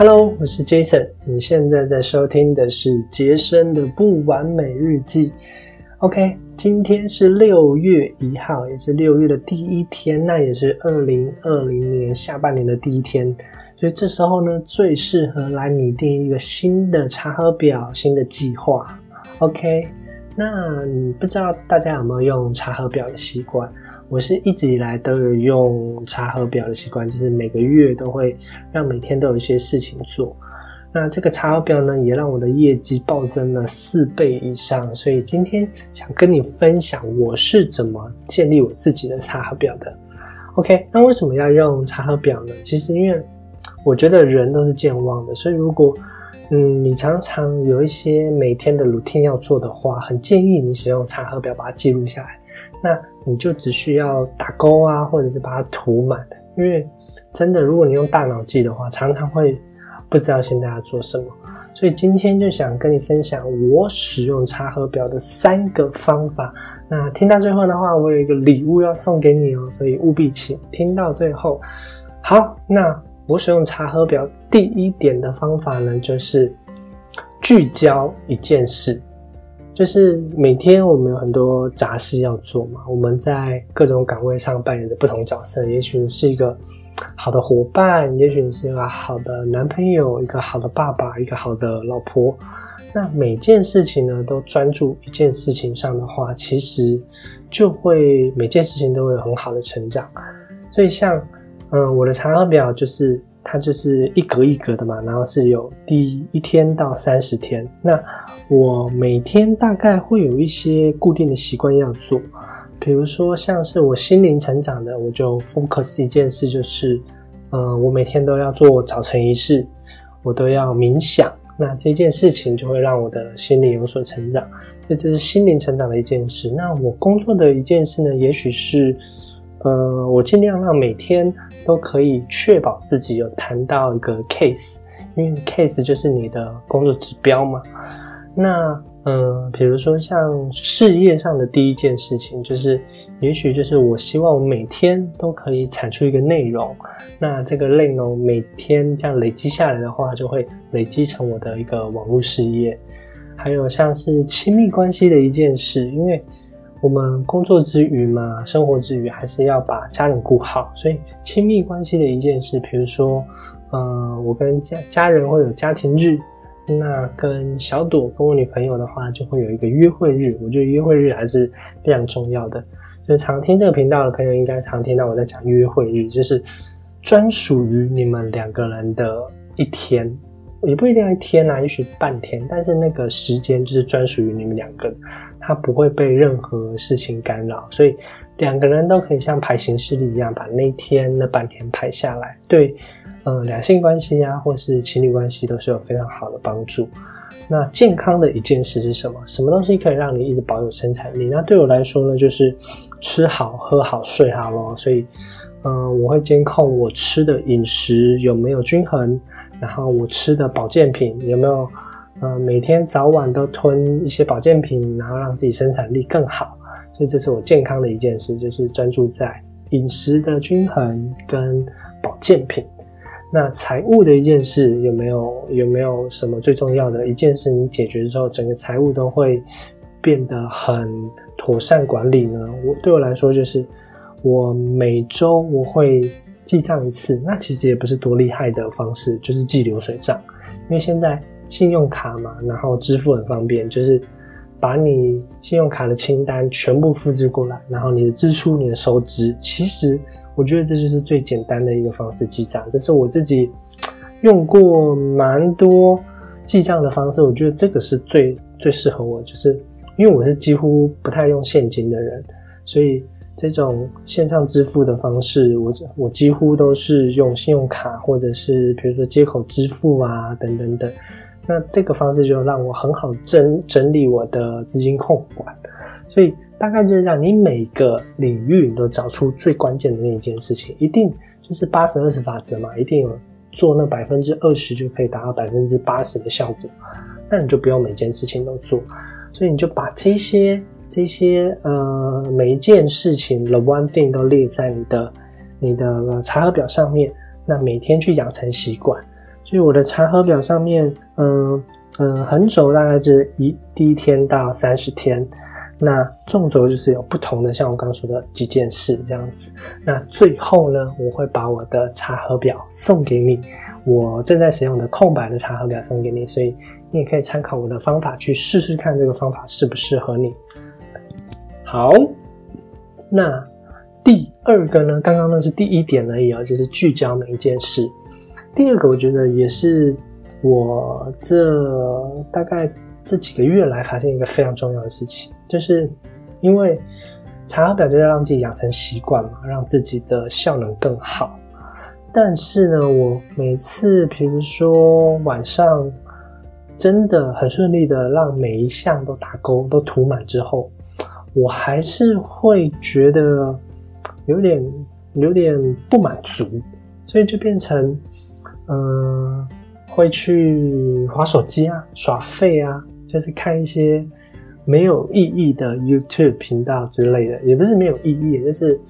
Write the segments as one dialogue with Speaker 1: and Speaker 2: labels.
Speaker 1: Hello，我是 Jason。你现在在收听的是杰森的不完美日记。OK，今天是六月一号，也是六月的第一天，那也是二零二零年下半年的第一天。所以这时候呢，最适合来拟定一个新的查核表、新的计划。OK，那你不知道大家有没有用查核表的习惯？我是一直以来都有用茶和表的习惯，就是每个月都会让每天都有一些事情做。那这个茶和表呢，也让我的业绩暴增了四倍以上。所以今天想跟你分享我是怎么建立我自己的茶和表的。OK，那为什么要用茶和表呢？其实因为我觉得人都是健忘的，所以如果嗯你常常有一些每天的 routine 要做的话，很建议你使用茶和表把它记录下来。那你就只需要打勾啊，或者是把它涂满。因为真的，如果你用大脑记的话，常常会不知道现在要做什么。所以今天就想跟你分享我使用茶和表的三个方法。那听到最后的话，我有一个礼物要送给你哦，所以务必请听到最后。好，那我使用茶和表第一点的方法呢，就是聚焦一件事。就是每天我们有很多杂事要做嘛，我们在各种岗位上扮演的不同角色，也许你是一个好的伙伴，也许你是一个好的男朋友，一个好的爸爸，一个好的老婆。那每件事情呢，都专注一件事情上的话，其实就会每件事情都会有很好的成长。所以像嗯，我的查核表就是。它就是一格一格的嘛，然后是有第一天到三十天。那我每天大概会有一些固定的习惯要做，比如说像是我心灵成长的，我就 focus 一件事，就是，呃，我每天都要做早晨仪式，我都要冥想。那这件事情就会让我的心灵有所成长，那这是心灵成长的一件事。那我工作的一件事呢，也许是。呃，我尽量让每天都可以确保自己有谈到一个 case，因为 case 就是你的工作指标嘛。那，嗯，比如说像事业上的第一件事情，就是也许就是我希望我每天都可以产出一个内容，那这个内容每天这样累积下来的话，就会累积成我的一个网络事业。还有像是亲密关系的一件事，因为。我们工作之余嘛，生活之余还是要把家人顾好，所以亲密关系的一件事，比如说，呃，我跟家家人会有家庭日，那跟小朵跟我女朋友的话，就会有一个约会日。我觉得约会日还是非常重要的，就常听这个频道的朋友应该常听到我在讲约会日，就是专属于你们两个人的一天。也不一定要一天啊，也许半天，但是那个时间就是专属于你们两个，它不会被任何事情干扰，所以两个人都可以像排行事历一样，把那天那半天排下来，对，呃，两性关系啊，或是情侣关系都是有非常好的帮助。那健康的一件事是什么？什么东西可以让你一直保有生产力？那对我来说呢，就是吃好、喝好、睡好咯。所以，嗯，我会监控我吃的饮食有没有均衡。然后我吃的保健品有没有？呃，每天早晚都吞一些保健品，然后让自己生产力更好。所以这是我健康的一件事，就是专注在饮食的均衡跟保健品。那财务的一件事有没有？有没有什么最重要的一件事？你解决之后，整个财务都会变得很妥善管理呢？我对我来说，就是我每周我会。记账一次，那其实也不是多厉害的方式，就是记流水账。因为现在信用卡嘛，然后支付很方便，就是把你信用卡的清单全部复制过来，然后你的支出、你的收支，其实我觉得这就是最简单的一个方式记账。这是我自己用过蛮多记账的方式，我觉得这个是最最适合我，就是因为我是几乎不太用现金的人，所以。这种线上支付的方式，我我几乎都是用信用卡，或者是比如说接口支付啊，等等等。那这个方式就让我很好整整理我的资金控管。所以大概就是让你每个领域你都找出最关键的那一件事情，一定就是八十二十法则嘛，一定有做那百分之二十就可以达到百分之八十的效果。那你就不用每件事情都做，所以你就把这些。这些呃每一件事情，the one thing 都列在你的你的查核表上面。那每天去养成习惯。所以我的查核表上面，嗯嗯，横轴大概是一第一天到三十天，那纵轴就是有不同的，像我刚刚说的几件事这样子。那最后呢，我会把我的查核表送给你，我正在使用的空白的查核表送给你，所以你也可以参考我的方法去试试看，这个方法适不适合你。好，那第二个呢？刚刚那是第一点而已啊，就是聚焦每一件事。第二个，我觉得也是我这大概这几个月来发现一个非常重要的事情，就是因为查核表就要让自己养成习惯嘛，让自己的效能更好。但是呢，我每次比如说晚上真的很顺利的让每一项都打勾、都涂满之后。我还是会觉得有点有点不满足，所以就变成嗯，会去划手机啊、耍废啊，就是看一些没有意义的 YouTube 频道之类的，也不是没有意义，就是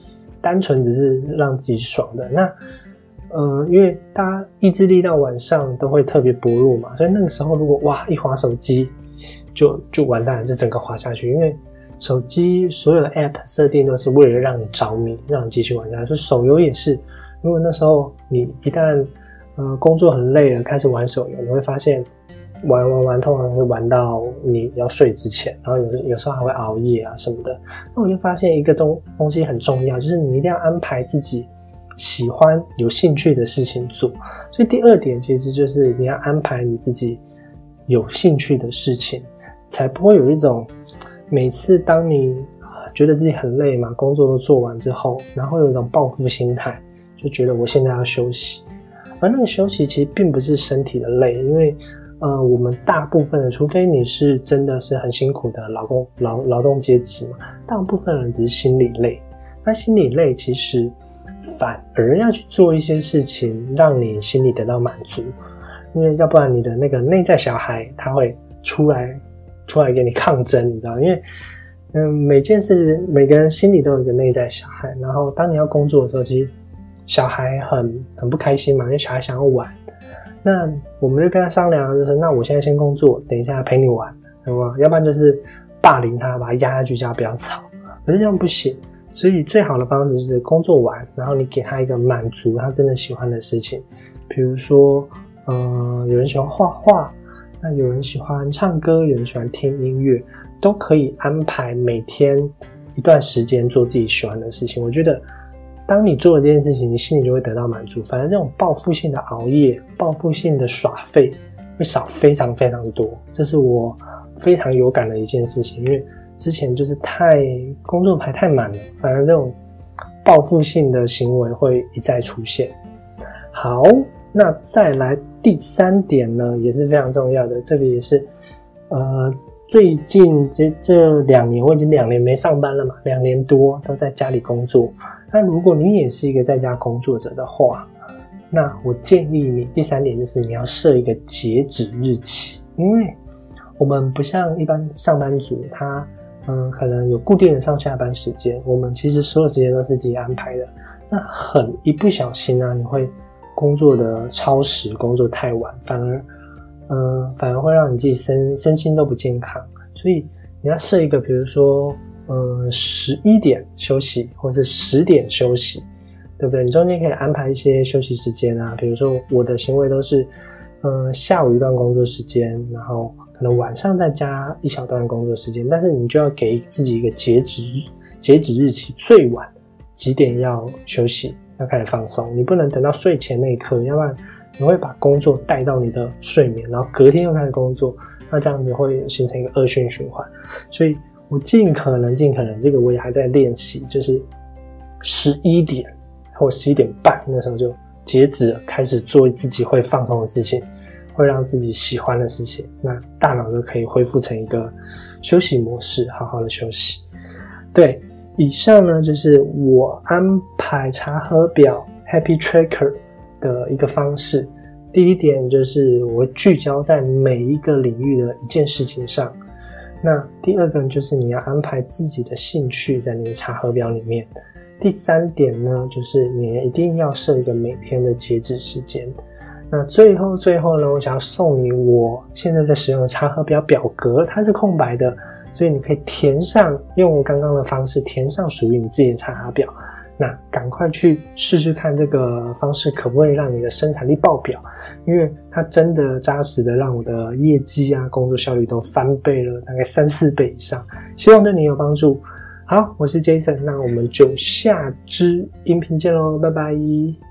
Speaker 1: 单纯只是让自己爽的。那嗯，因为大家意志力到晚上都会特别薄弱嘛，所以那个时候如果哇一划手机，就就完蛋了，就整个滑下去，因为。手机所有的 App 设定都是为了让你着迷，让你继续玩下去。手游也是，如果那时候你一旦呃工作很累了，开始玩手游，你会发现玩玩玩，通常是玩到你要睡之前，然后有有时候还会熬夜啊什么的。那我就发现一个东东西很重要，就是你一定要安排自己喜欢、有兴趣的事情做。所以第二点其实就是你要安排你自己有兴趣的事情，才不会有一种。每次当你觉得自己很累嘛，工作都做完之后，然后有一种报复心态，就觉得我现在要休息。而那个休息其实并不是身体的累，因为呃，我们大部分的，除非你是真的是很辛苦的劳工劳劳动阶级嘛，大部分人只是心理累。那心理累其实反而要去做一些事情，让你心里得到满足，因为要不然你的那个内在小孩他会出来。出来给你抗争，你知道？因为，嗯，每件事，每个人心里都有一个内在小孩。然后，当你要工作的时候，其实小孩很很不开心嘛，因为小孩想要玩。那我们就跟他商量，就是那我现在先工作，等一下陪你玩，好吗？要不然就是霸凌他，把他压下去，叫他不要吵。可是这样不行，所以最好的方式就是工作完，然后你给他一个满足他真的喜欢的事情，比如说，嗯，有人喜欢画画。那有人喜欢唱歌，有人喜欢听音乐，都可以安排每天一段时间做自己喜欢的事情。我觉得，当你做了这件事情，你心里就会得到满足。反正这种报复性的熬夜、报复性的耍废会少非常非常多。这是我非常有感的一件事情，因为之前就是太工作排太满了，反正这种报复性的行为会一再出现。好。那再来第三点呢，也是非常重要的。这个也是，呃，最近这这两年，我已经两年没上班了嘛，两年多都在家里工作。那如果你也是一个在家工作者的话，那我建议你第三点就是你要设一个截止日期，因为我们不像一般上班族，他嗯可能有固定的上下班时间，我们其实所有时间都是自己安排的。那很一不小心呢，你会。工作的超时，工作太晚，反而，嗯，反而会让你自己身身心都不健康。所以你要设一个，比如说，嗯，十一点休息，或是十点休息，对不对？你中间可以安排一些休息时间啊。比如说我的行为都是，嗯，下午一段工作时间，然后可能晚上再加一小段工作时间。但是你就要给自己一个截止截止日期，最晚几点要休息。要开始放松，你不能等到睡前那一刻，要不然你会把工作带到你的睡眠，然后隔天又开始工作，那这样子会形成一个恶性循环。所以我尽可能、尽可能，这个我也还在练习，就是十一点或十一点半那时候就截止，开始做自己会放松的事情，会让自己喜欢的事情，那大脑就可以恢复成一个休息模式，好好的休息。对。以上呢，就是我安排查核表 Happy Tracker 的一个方式。第一点就是我会聚焦在每一个领域的一件事情上。那第二个就是你要安排自己的兴趣在你的查核表里面。第三点呢，就是你一定要设一个每天的截止时间。那最后最后呢，我想要送你我现在在使用的查核表表格，它是空白的，所以你可以填上用刚刚的方式填上属于你自己的查核表。那赶快去试试看这个方式可不可以让你的生产力爆表，因为它真的扎实的让我的业绩啊、工作效率都翻倍了，大概三四倍以上。希望对你有帮助。好，我是 Jason，那我们就下支音频见喽，拜拜。